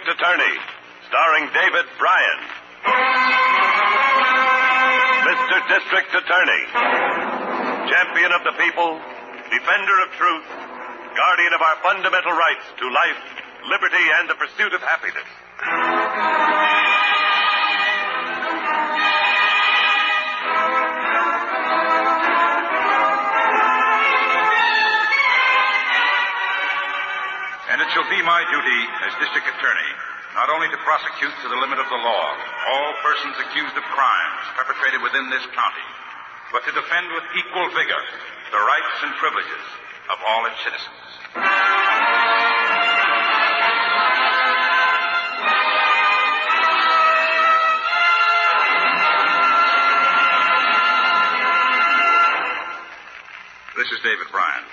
District Attorney, starring David Brian. Mr. District Attorney, champion of the people, defender of truth, guardian of our fundamental rights to life, liberty, and the pursuit of happiness. My duty as district attorney not only to prosecute to the limit of the law all persons accused of crimes perpetrated within this county, but to defend with equal vigor the rights and privileges of all its citizens. This is David Brian.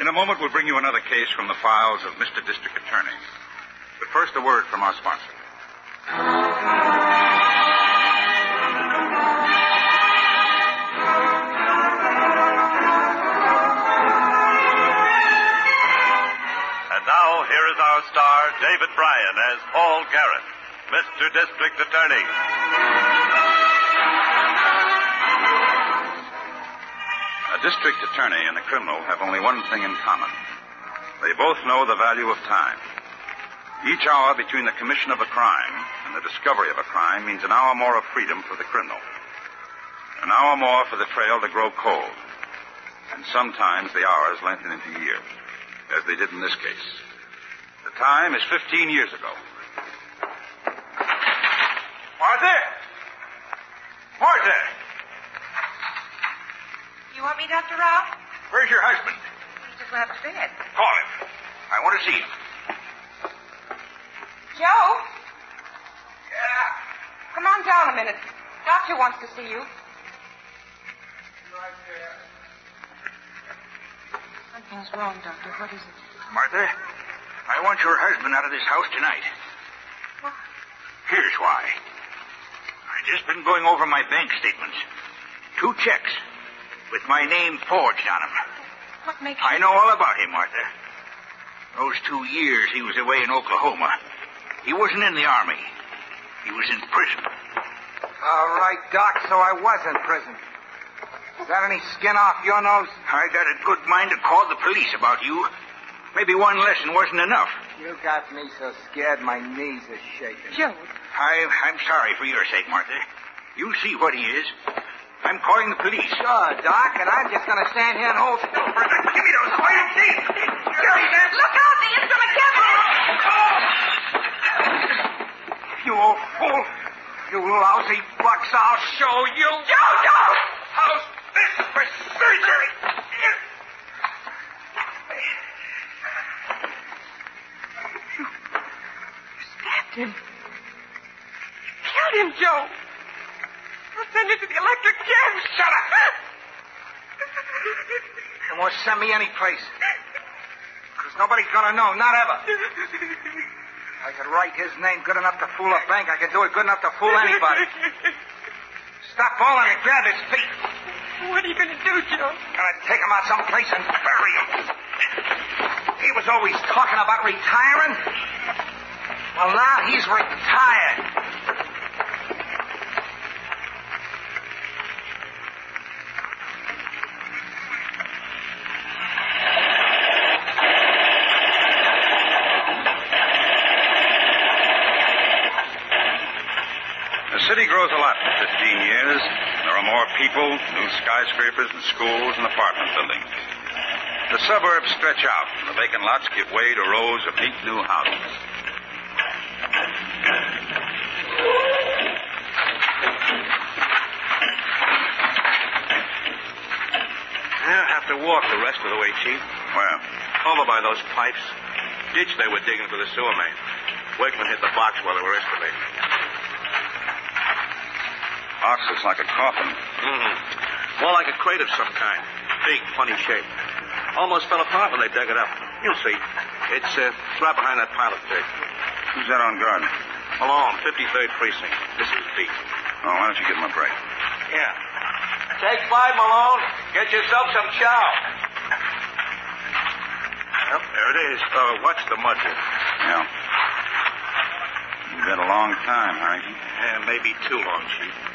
In a moment, we'll bring you another case from the files of Mr. District Attorney. But first, a word from our sponsor. And now, here is our star, David Brian, as Paul Garrett, Mr. District Attorney. A district attorney and a criminal have only one thing in common. They both know the value of time. Each hour between the commission of a crime and the discovery of a crime means an hour more of freedom for the criminal. An hour more for the trail to grow cold. And sometimes the hours lengthen into years, as they did in this case. The time is 15 years ago. Martha! Martha! You want me, Dr. Ralph? Where's your husband? He's just went up to bed. Call him. I want to see him. Joe, Yeah. come on down a minute. Doctor wants to see you. Something's wrong, Doctor. What is it? Martha, I want your husband out of this house tonight. What? Here's why. I've just been going over my bank statements. Two checks with my name forged on him. What makes I know all about him, Martha. Those two years he was away in Oklahoma, he wasn't in the Army. He was in prison. All right, Doc, so I was in prison. Is that any skin off your nose? I got a good mind to call the police about you. Maybe one lesson wasn't enough. You got me so scared my knees are shaking. Joe, I, I'm sorry for your sake, Martha. You see what he is. I'm calling the police. Sure, Doc, and I'm just going to stand here and hold still for a minute. Give me those iron teeth. look out! The instrument cabinet! Oh. You old fool. You lousy bucks, I'll show you. Joe, Joe! How's this for surgery? You stabbed him. Killed him, Joe. Send you to the electric chair. Shut up. You won't send me any place. Because nobody's going to know, not ever. I could write his name good enough to fool a bank. I could do it good enough to fool anybody. Stop falling and grab his feet. What are you going to do, Joe? Gonna take him out someplace and bury him. He was always talking about retiring. Well, now he's retired. City grows a lot in 15 years. There are more people, new skyscrapers and schools and apartment buildings. The suburbs stretch out, and the vacant lots give way to rows of neat new houses. I'll have to walk the rest of the way, Chief. Where? Over by those pipes. Ditch they were digging for the sewer main. Wakeman hit the box while they were estimating. Box looks like a coffin. Mm-hmm. More like a crate of some kind. Big, funny shape. Almost fell apart when they dug it up. You'll see. It's uh, right behind that pile of dirt. Who's that on guard? Malone, 53rd Precinct. This is B. Oh, why don't you give him a break? Yeah. Take five, Malone. Get yourself some chow. Well, there it is. Uh, watch the mud. Yeah. You've been a long time, Harrington. Yeah, maybe too long, Chief.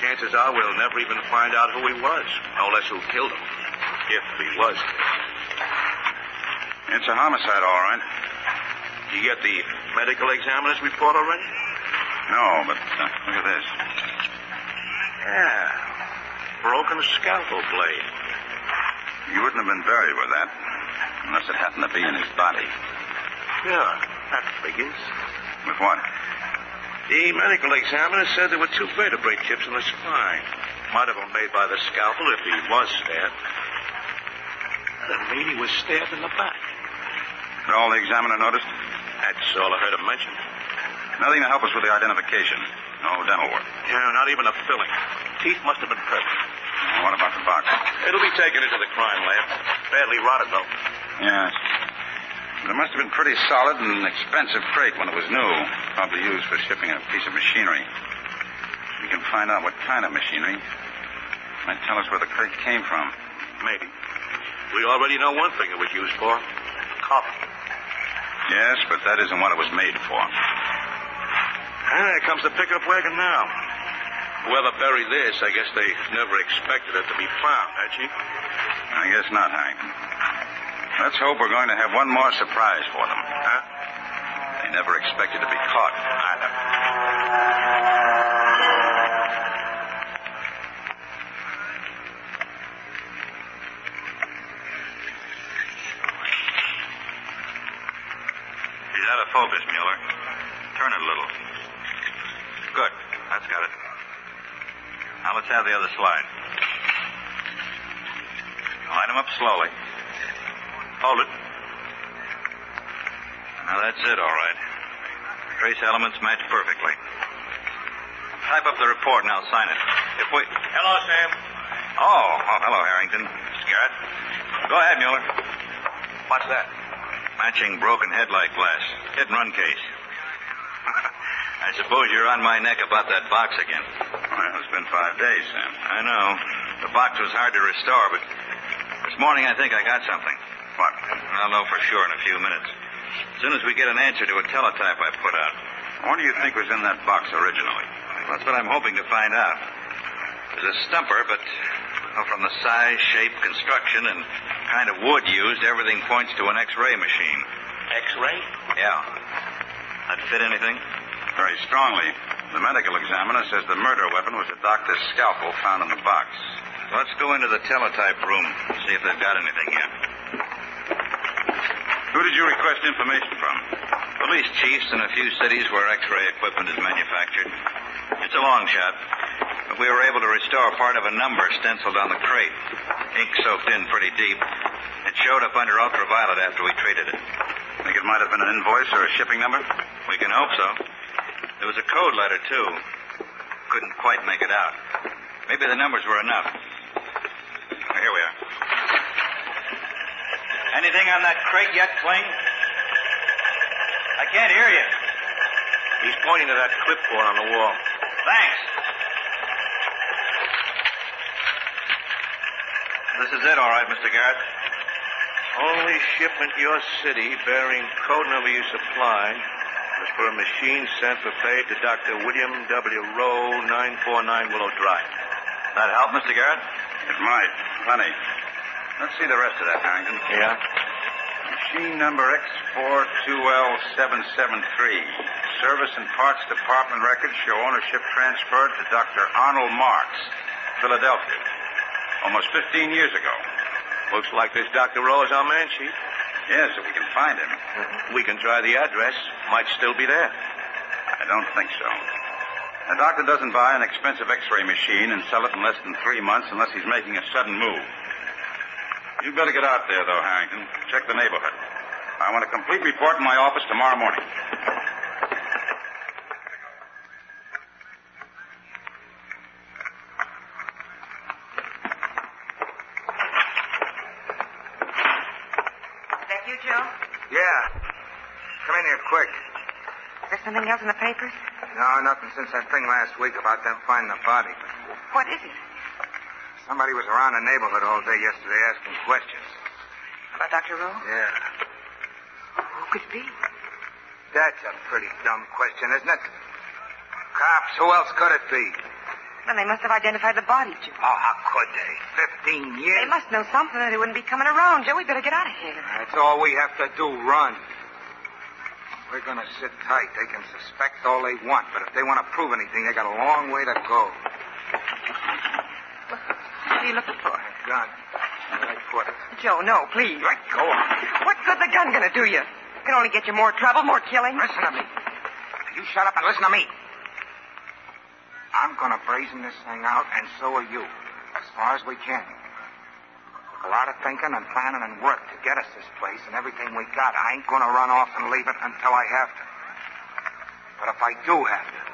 Chances are we'll never even find out who he was, no less who killed him. If he was. It's a homicide, all right. Did you get the medical examiner's report already? No, but uh, look at this. Yeah. Broken scalpel blade. You wouldn't have been buried with that unless it happened to be in his body. Yeah, that figures. With what? The medical examiner said there were two vertebrae chips in the spine. Might have been made by the scalpel if he was stabbed. That lady was stabbed in the back. That all the examiner noticed? That's all I heard him mention. Nothing to help us with the identification. No dental work. Yeah, not even a filling. Teeth must have been perfect. What about the box? It'll be taken into the crime lab. Badly rotted, though. Yes. It must have been pretty solid and expensive freight when it was new. Probably used for shipping a piece of machinery. We can find out what kind of machinery. Might tell us where the crate came from. Maybe. We already know one thing it was used for. Copper. Yes, but that isn't what it was made for. And there comes the pickup wagon now. Whoever buried this, I guess they never expected it to be found, had she? I guess not, Harrington. Let's hope we're going to have one more surprise for them. Huh? They never expected to be caught either. He's out of focus, Mueller. Turn it a little. Good. That's got it. Now let's have the other slide. Line him up slowly. Hold it. Now that's it, all right. Trace elements match perfectly. Type up the report and I'll sign it. If we. Hello, Sam. Oh, oh hello, Harrington. Garrett. Go ahead, Mueller. What's that? Matching broken headlight glass. Hit and run case. I suppose you're on my neck about that box again. Well, it's been five days, Sam. I know. The box was hard to restore, but this morning I think I got something. What? I'll know for sure in a few minutes. As soon as we get an answer to a teletype I put out. What do you think was in that box originally? That's what I'm hoping to find out. There's a stumper, but well, from the size, shape, construction, and kind of wood used, everything points to an X-ray machine. X-ray? Yeah. That fit anything? Very strongly. The medical examiner says the murder weapon was a doctor's scalpel found in the box. Let's go into the teletype room, and see if they've got anything yet. Who did you request information from? Police chiefs in a few cities where X-ray equipment is manufactured. It's a long shot, but we were able to restore part of a number stenciled on the crate. Ink soaked in pretty deep. It showed up under ultraviolet after we treated it. Think it might have been an invoice or a shipping number? We can hope so. There was a code letter, too. Couldn't quite make it out. Maybe the numbers were enough. Here we are. Anything on that crate yet, Kling? I can't hear you. He's pointing to that clipboard on the wall. Thanks. This is it, all right, Mr. Garrett. Only shipment to your city bearing code number you supplied was for a machine sent for pay to Dr. William W. Rowe, 949 Willow Drive. That help, Mr. Garrett? It might. Plenty. Let's see the rest of that, Harrington. Yeah? Machine number X42L773. Service and Parts Department records show ownership transferred to Dr. Arnold Marks, Philadelphia. Almost 15 years ago. Looks like this Dr. Rowe is our man, Chief. Yes, if we can find him. Mm-hmm. We can try the address. Might still be there. I don't think so. A doctor doesn't buy an expensive x-ray machine and sell it in less than three months unless he's making a sudden move. You'd better get out there, though, Harrington. Check the neighborhood. I want a complete report in my office tomorrow morning. Is that you, Joe? Yeah. Come in here quick. Is there something else in the papers? No, nothing since that thing last week about them finding the body. What is it? Somebody was around the neighborhood all day yesterday asking questions. About Dr. Rowe? Yeah. Who could it be? That's a pretty dumb question, isn't it? Cops, who else could it be? Well, they must have identified the body, Joe. Oh, how could they? Fifteen years? They must know something or they wouldn't be coming around. Joe, we better get out of here. That's all we have to do, run. We're gonna sit tight. They can suspect all they want, but if they want to prove anything, they got a long way to go. What are you looking for? That gun. Where I put. Joe, no, please. Let go of me. What good the gun gonna do you? It can only get you more trouble, more killing. Listen to me. You shut up and listen to me. I'm gonna brazen this thing out, and so are you. As far as we can. A lot of thinking and planning and work to get us this place and everything we got. I ain't gonna run off and leave it until I have to. But if I do have to,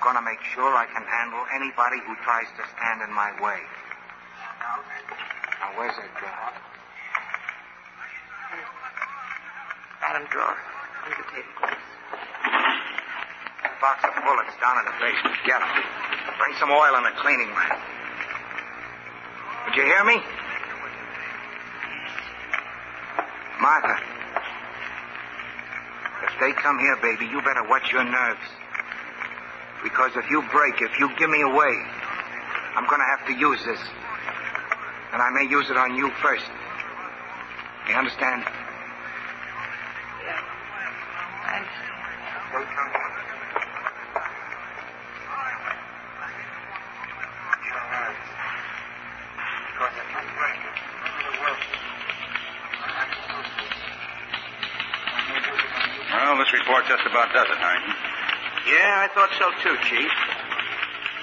I'm gonna make sure I can handle anybody who tries to stand in my way. Now, where's that gun? Bottom drawer. Under the tablecloth. box of bullets down in the basement. Get 'em. Bring some oil and a cleaning mat. Did you hear me? Martha. If they come here, baby, you better watch your nerves. Because if you break, if you give me away, I'm going to have to use this. And I may use it on you first. You understand? Well, this report just about does it, Harrington. Yeah, I thought so too, Chief.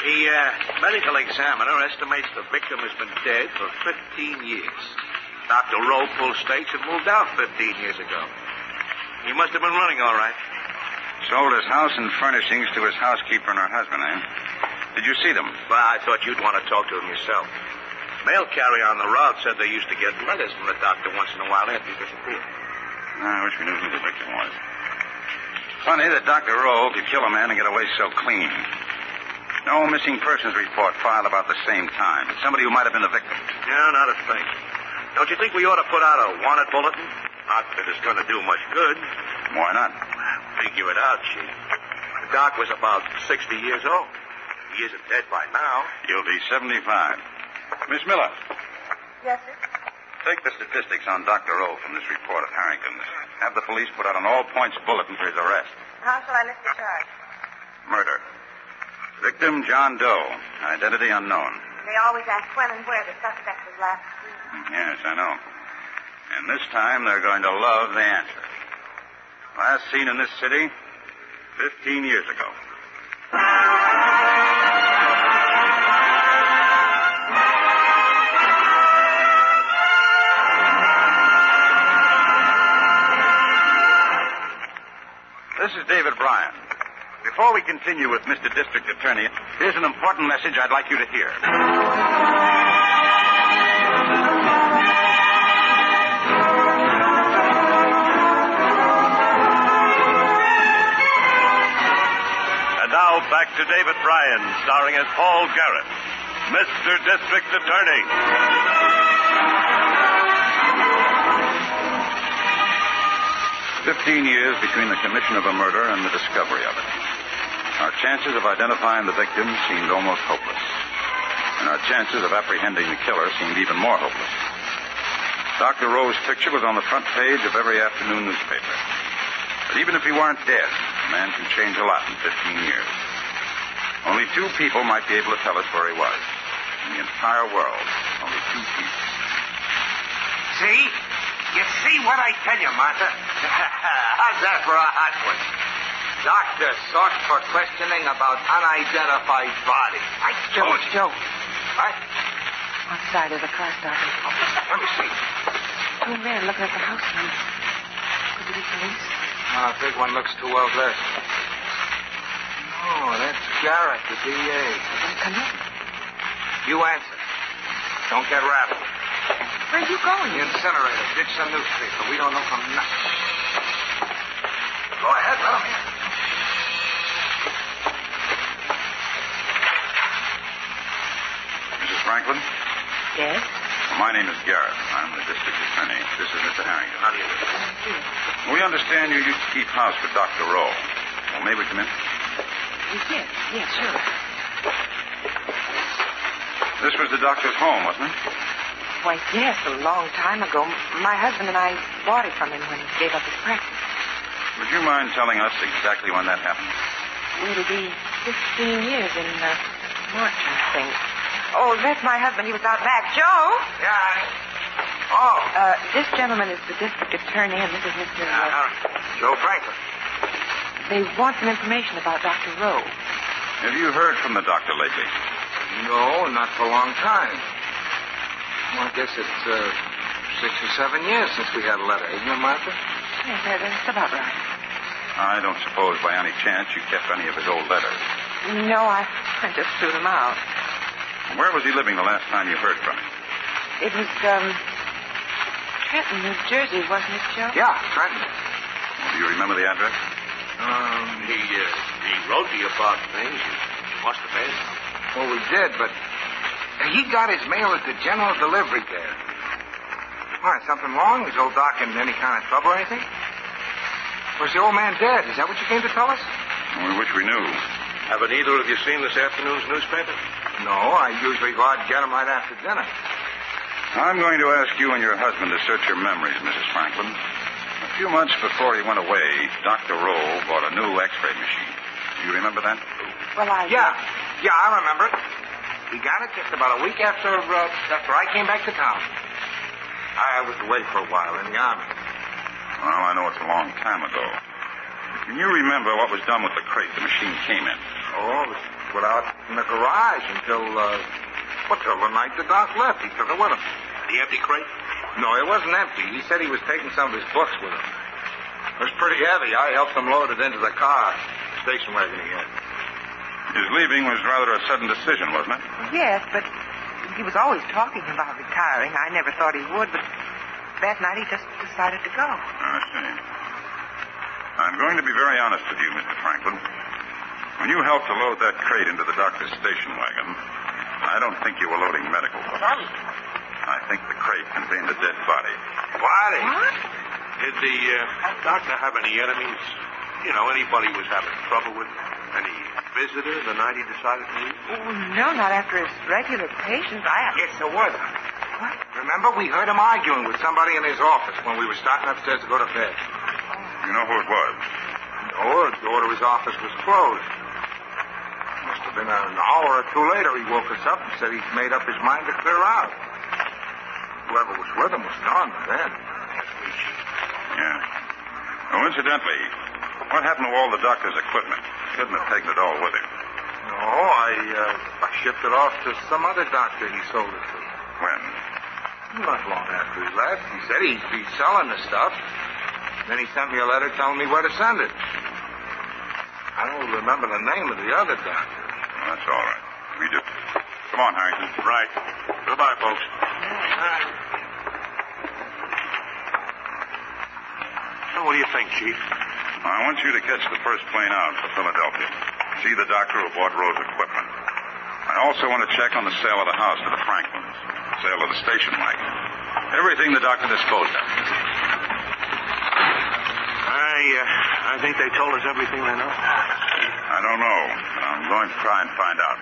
The uh, medical examiner estimates the victim has been dead for 15 years. Dr. Rowe pulled stakes and moved out 15 years ago. He must have been running all right. Sold his house and furnishings to his housekeeper and her husband, eh? Did you see them? Well, I thought you'd want to talk to him yourself. Mail carrier on the route said they used to get letters from the doctor once in a while after he disappeared. I wish we knew who the victim was. Funny that Dr. Rowe could kill a man and get away so clean. No missing persons report filed about the same time. Somebody who might have been the victim. Yeah, not a thing. Don't you think we ought to put out a wanted bulletin? Not that it's going to do much good. Why not? Figure it out, Chief. The doc was about 60 years old. He isn't dead by now. He'll be 75. Miss Miller, Yes, sir. Take the statistics on Dr. Rowe from this report of Harrington's. Have the police put out an all points bulletin for his arrest. How shall I list the charge? Murder. Victim John Doe. Identity unknown. They always ask when and where the suspect was last seen. Yes, I know. And this time they're going to love the answer. Last seen in this city 15 years ago. David Brian. Before we continue with Mr. District Attorney, here's an important message I'd like you to hear. And now back to David Brian, starring as Paul Garrett, Mr. District Attorney. Fifteen years between the commission of a murder and the discovery of it. Our chances of identifying the victim seemed almost hopeless. And our chances of apprehending the killer seemed even more hopeless. Dr. Rowe's picture was on the front page of every afternoon newspaper. But even if he weren't dead, a man can change a lot in 15 years. Only two people might be able to tell us where he was. In the entire world, only two people. See? You see what I tell you, Martha? How's that for a hot one? Doctor sought for questioning about unidentified body. I Joe, told you. Joe. What? Outside of the car stopping. Let me see. Two men looking at the house now. Could it be police? Oh, big one looks too well dressed. Oh, that's Garrett, the DA. Come in. You answer. Don't get rattled. Where are you going? The incinerator. Ditch some newspaper. We don't know from nothing. Go Go ahead, let him in. Mrs. Franklin? Yes? My name is Garrett. I'm the district attorney. This is Mr. Harrington. How do you do? We understand you used to keep house for Dr. Rowe. Well, may we come in? Yes, yes, sure. This was the doctor's home, wasn't it? Why, yes, a long time ago. My husband and I bought it from him when he gave up his practice. Would you mind telling us exactly when that happened? It'll be 15 years in uh, March, I think. Oh, that's my husband. He was out back. Joe! Yeah, honey. Oh, Uh, this gentleman is the district attorney, and this is Mr. Uh, uh, Joe Franklin. they want some information about Dr. Rowe. Have you heard from the doctor lately? No, not for a long time. Well, I guess it's uh, six or seven years since we had a letter, isn't it, Martha? Yes, that- that's about right. I don't suppose by any chance you kept any of his old letters. No, I, I just threw them out. Where was he living the last time you heard from him? It was, um, Trenton, New Jersey, wasn't it, Joe? Yeah, Trenton. Do you remember the address? Um, He, uh, he wrote to you about things. You must have been. well, we did, but he got his mail at the general delivery there. Why, something wrong? Is old Doc in any kind of trouble or anything? Was the old man dead? Is that what you came to tell us? We wish we knew. Haven't either of you seen this afternoon's newspaper? No, I usually go out and get him right after dinner. I'm going to ask you and your husband to search your memories, Mrs. Franklin. A few months before he went away, Dr. Rowe bought a new x-ray machine. Do you remember that? Well, I... Yeah, yeah, I remember it. He got it just about a week after uh, after I came back to town. I was away for a while in the army. Well, I know it's a long time ago. Can you remember what was done with the crate the machine came in? Oh, it was put out in the garage until uh, till the night the doc left. He took it with him. The empty crate? No, it wasn't empty. He said he was taking some of his books with him. It was pretty heavy. I helped him load it into the car, station wagon he had. His leaving was rather a sudden decision, wasn't it? Yes, but he was always talking about retiring. I never thought he would, but that night he just decided to go. I see. I'm going to be very honest with you, Mr. Franklin. When you helped to load that crate into the doctor's station wagon, I don't think you were loading medical supplies. I think the crate contained a dead body. Body? What? Did the uh, doctor have any enemies? You know, anybody was having trouble with? Any visitor the night he decided to leave? Oh, no, not after his regular patients. I... Yes, there was. What? Remember, we heard him arguing with somebody in his office when we were starting upstairs to go to bed. You know who it was? No, the door to his office was closed. Must have been an hour or two later he woke us up and said he'd made up his mind to clear out. Whoever was with him was gone by then. Yeah. Oh, incidentally, what happened to all the doctor's equipment? He couldn't have taken it all with him. No, I, uh, I shipped it off to some other doctor he sold it to. When? Not long after he left. He said he'd be selling the stuff. Then he sent me a letter telling me where to send it. I don't remember the name of the other doctor. Well, that's all right. We do. Come on, Harrington. Right. Goodbye, folks. So what do you think, Chief? I want you to catch the first plane out for Philadelphia. See the doctor who bought Rose's equipment. I also want to check on the sale of the house to the Franklins, sale of the station wagon. Everything the doctor disposed of. I, uh, I think they told us everything they know. I don't know, I'm going to try and find out.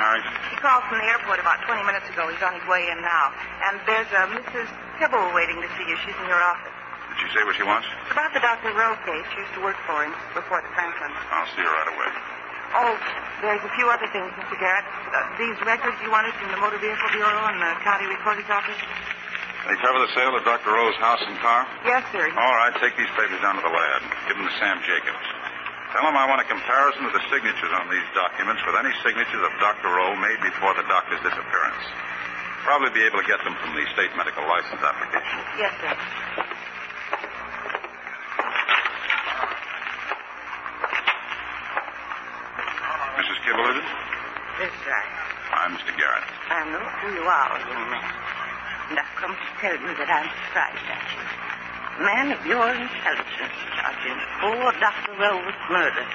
Any word from Harrington? He called from the airport about 20 minutes ago. He's on his way in now. And there's a Mrs. Tibble waiting to see you. She's in your office. Did she say what she wants? It's about the Dr. Rowe case. She used to work for him before the Franklin. I'll see her right away. Oh, there's a few other things, Mr. Garrett. Uh, these records you wanted from the Motor Vehicle Bureau and the County Recorder's Office? They cover the sale of Dr. Rowe's house and car? Yes, sir. All right, take these papers down to the lab. Give them to Sam Jacobs. Tell him I want a comparison of the signatures on these documents with any signatures of Dr. Rowe made before the doctor's disappearance. Probably be able to get them from the state medical license application. Yes, sir. Mrs. Kibble, is it? Yes, sir. I'm Mr. Garrett. I know who you are, young man. And I've come to tell you that I'm surprised at you. A man of your intelligence charging poor Dr. Rowe with murder.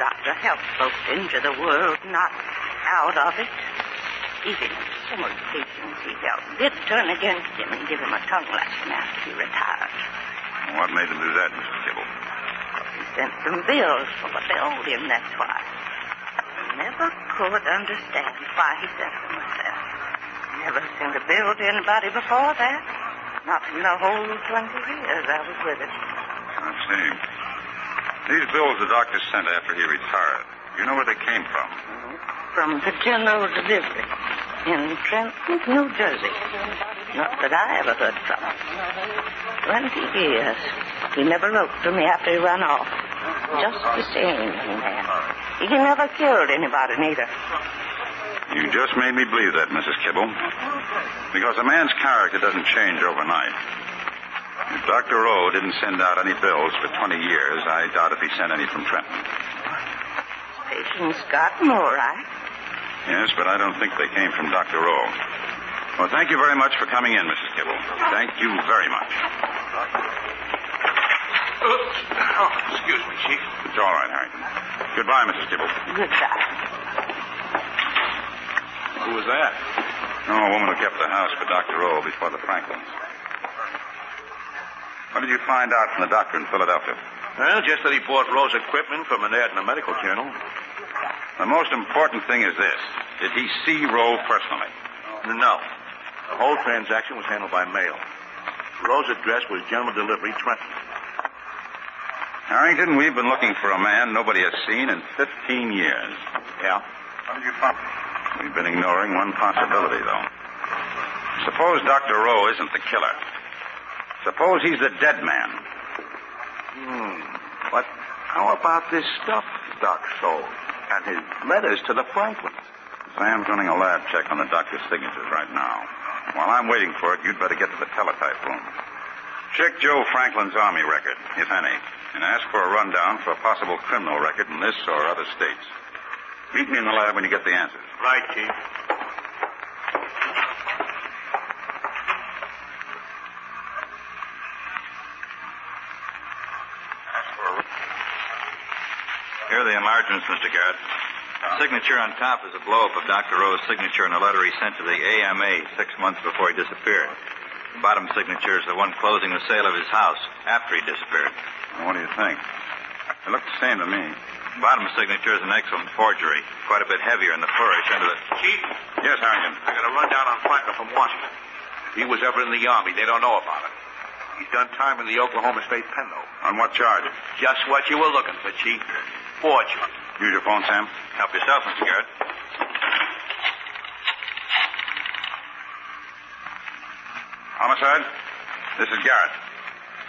Doctor helped folks into the world, not out of it. Even some of the patients he helped did turn against him and give him a tongue lashing after he retired. What made him do that, Mr. Kibble? He sent some bills for what they owed him, that's why. I never could understand why he sent them myself. Never sent a bill to anybody before that. Not in the whole 20 years I was with him. I see. These bills the doctor sent after he retired. You know where they came from? From the general delivery in Trenton, New Jersey. Not that I ever heard from him. Twenty years. He never wrote to me after he ran off. Just the same, man. He never killed anybody, neither. You just made me believe that, Mrs. Kibble. Because a man's character doesn't change overnight. If Dr. Rowe didn't send out any bills for 20 years, I doubt if he sent any from Trenton. Patients got him all right. Yes, but I don't think they came from Dr. Rowe. Well, thank you very much for coming in, Mrs. Kibble. Thank you very much. Oh, excuse me, Chief. It's all right, Harrington. Goodbye, Mrs. Kibble. Goodbye. Who was that? No, a woman who kept the house for Dr. Rowe before the Franklins. What did you find out from the doctor in Philadelphia? Well, just that he bought Rowe's equipment from an ad in a medical journal. The most important thing is this. Did he see Rowe personally? No. The whole transaction was handled by mail. Rose's address was General Delivery, Trenton. Harrington, we've been looking for a man nobody has seen in 15 years. Yeah? What did you find? We've been ignoring one possibility, though. Suppose Dr. Rowe isn't the killer. Suppose he's the dead man. Hmm. But how about this stuff Doc sold? And his letters to the Franklins? Sam's running a lab check on the doctor's signatures right now. While I'm waiting for it, you'd better get to the teletype room. Check Joe Franklin's army record, if any, and ask for a rundown for a possible criminal record in this or other states. Meet me in the lab when you get the answers. Right, Chief. Here are the enlargements, Mr. Garrett. The signature on top is a blow-up of Dr. Rowe's signature in a letter he sent to the AMA six months before he disappeared. The bottom signature is the one closing the sale of his house after he disappeared. What do you think? It looked the same to me. Bottom signature is an excellent forgery, quite a bit heavier in the flourish under the... Chief, Yes, Harrington. I got a rundown on Franklin from Washington. He was ever in the Army, they don't know about it. He's done time in the Oklahoma State Pen, though. On what charge? Just what you were looking for, Chief. Forgery. Use your phone, Sam. Help yourself, Mr. Garrett. Homicide? This is Garrett.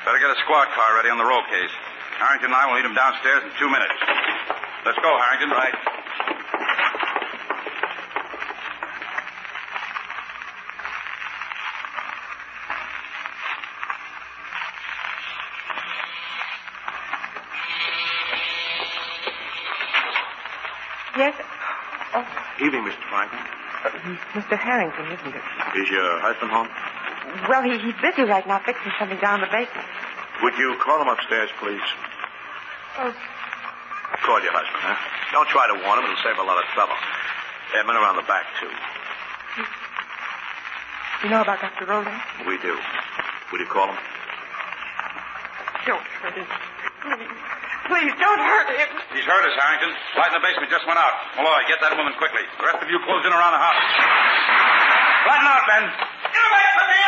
Better get a squad car ready on the Rowe case. Harrington and I will meet him downstairs in two minutes. Let's go, Harrington. Right. Yes? Oh, Evening, Mr. Franklin. Mr. Harrington, isn't it? Is your husband home? Well, he, he's busy right now fixing something down in the basement. Would you call him upstairs, please? Oh, Call your husband, huh? Don't try to warn him. It'll save a lot of trouble. There are men around the back, too. you know about Dr. Rowland? We do. Would you call him? Don't hurt him. Please, please, don't hurt him. He's hurt us, Harrington. Light in the basement just went out. Malloy, get that woman quickly. The rest of you close in around the house. Flatten out, Ben. Get away from me!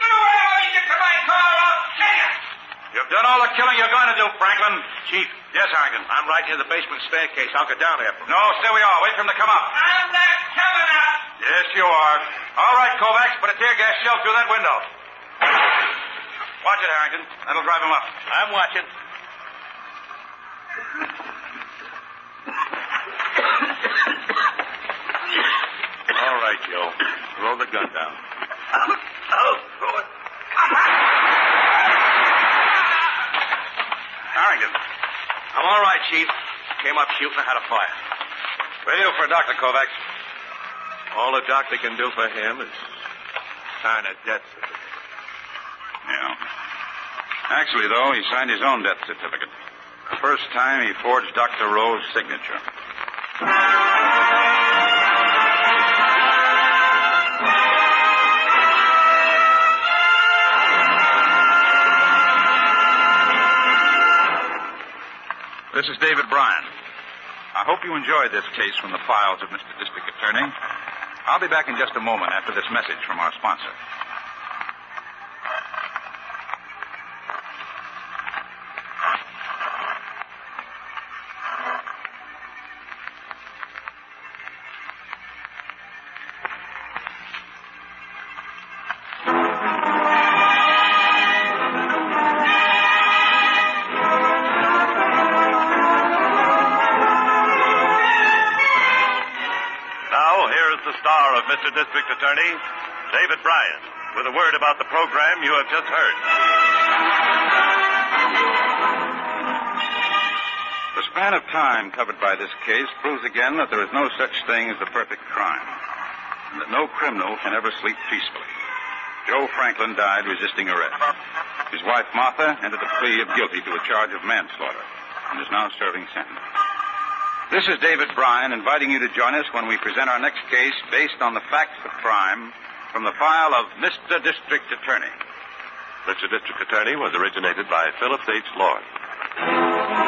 Get away or you get to my car, I'll kill you! You've done all the killing you're going to do, Franklin. Chief, Yes, Harrington. I'm right near the basement staircase. I'll get down there. No, stay where you are. Wait for him to come up. I'm not coming up! Yes, you are. All right, Kovacs, put a tear gas shell through that window. Watch it, Harrington. That'll drive him up. I'm watching. All right, Joe. Roll the gun down. Oh, Harrington. I'm all right, Chief. Came up shooting. I had a fire. Radio for Dr. Kovacs. All the doctor can do for him is sign a death certificate. Yeah. Actually, though, he signed his own death certificate. The first time he forged Dr. Rowe's signature. This is David Brian. I hope you enjoyed this case from the files of Mr. District Attorney. I'll be back in just a moment after this message from our sponsor. Attorney, David Brian, with a word about the program you have just heard. The span of time covered by this case proves again that there is no such thing as the perfect crime, and that no criminal can ever sleep peacefully. Joe Franklin died resisting arrest. His wife, Martha, entered a plea of guilty to a charge of manslaughter and is now serving sentence. This is David Brian inviting you to join us when we present our next case based on the facts of crime from the file of Mr. District Attorney. Mr. District Attorney was originated by Phillips H. Lord.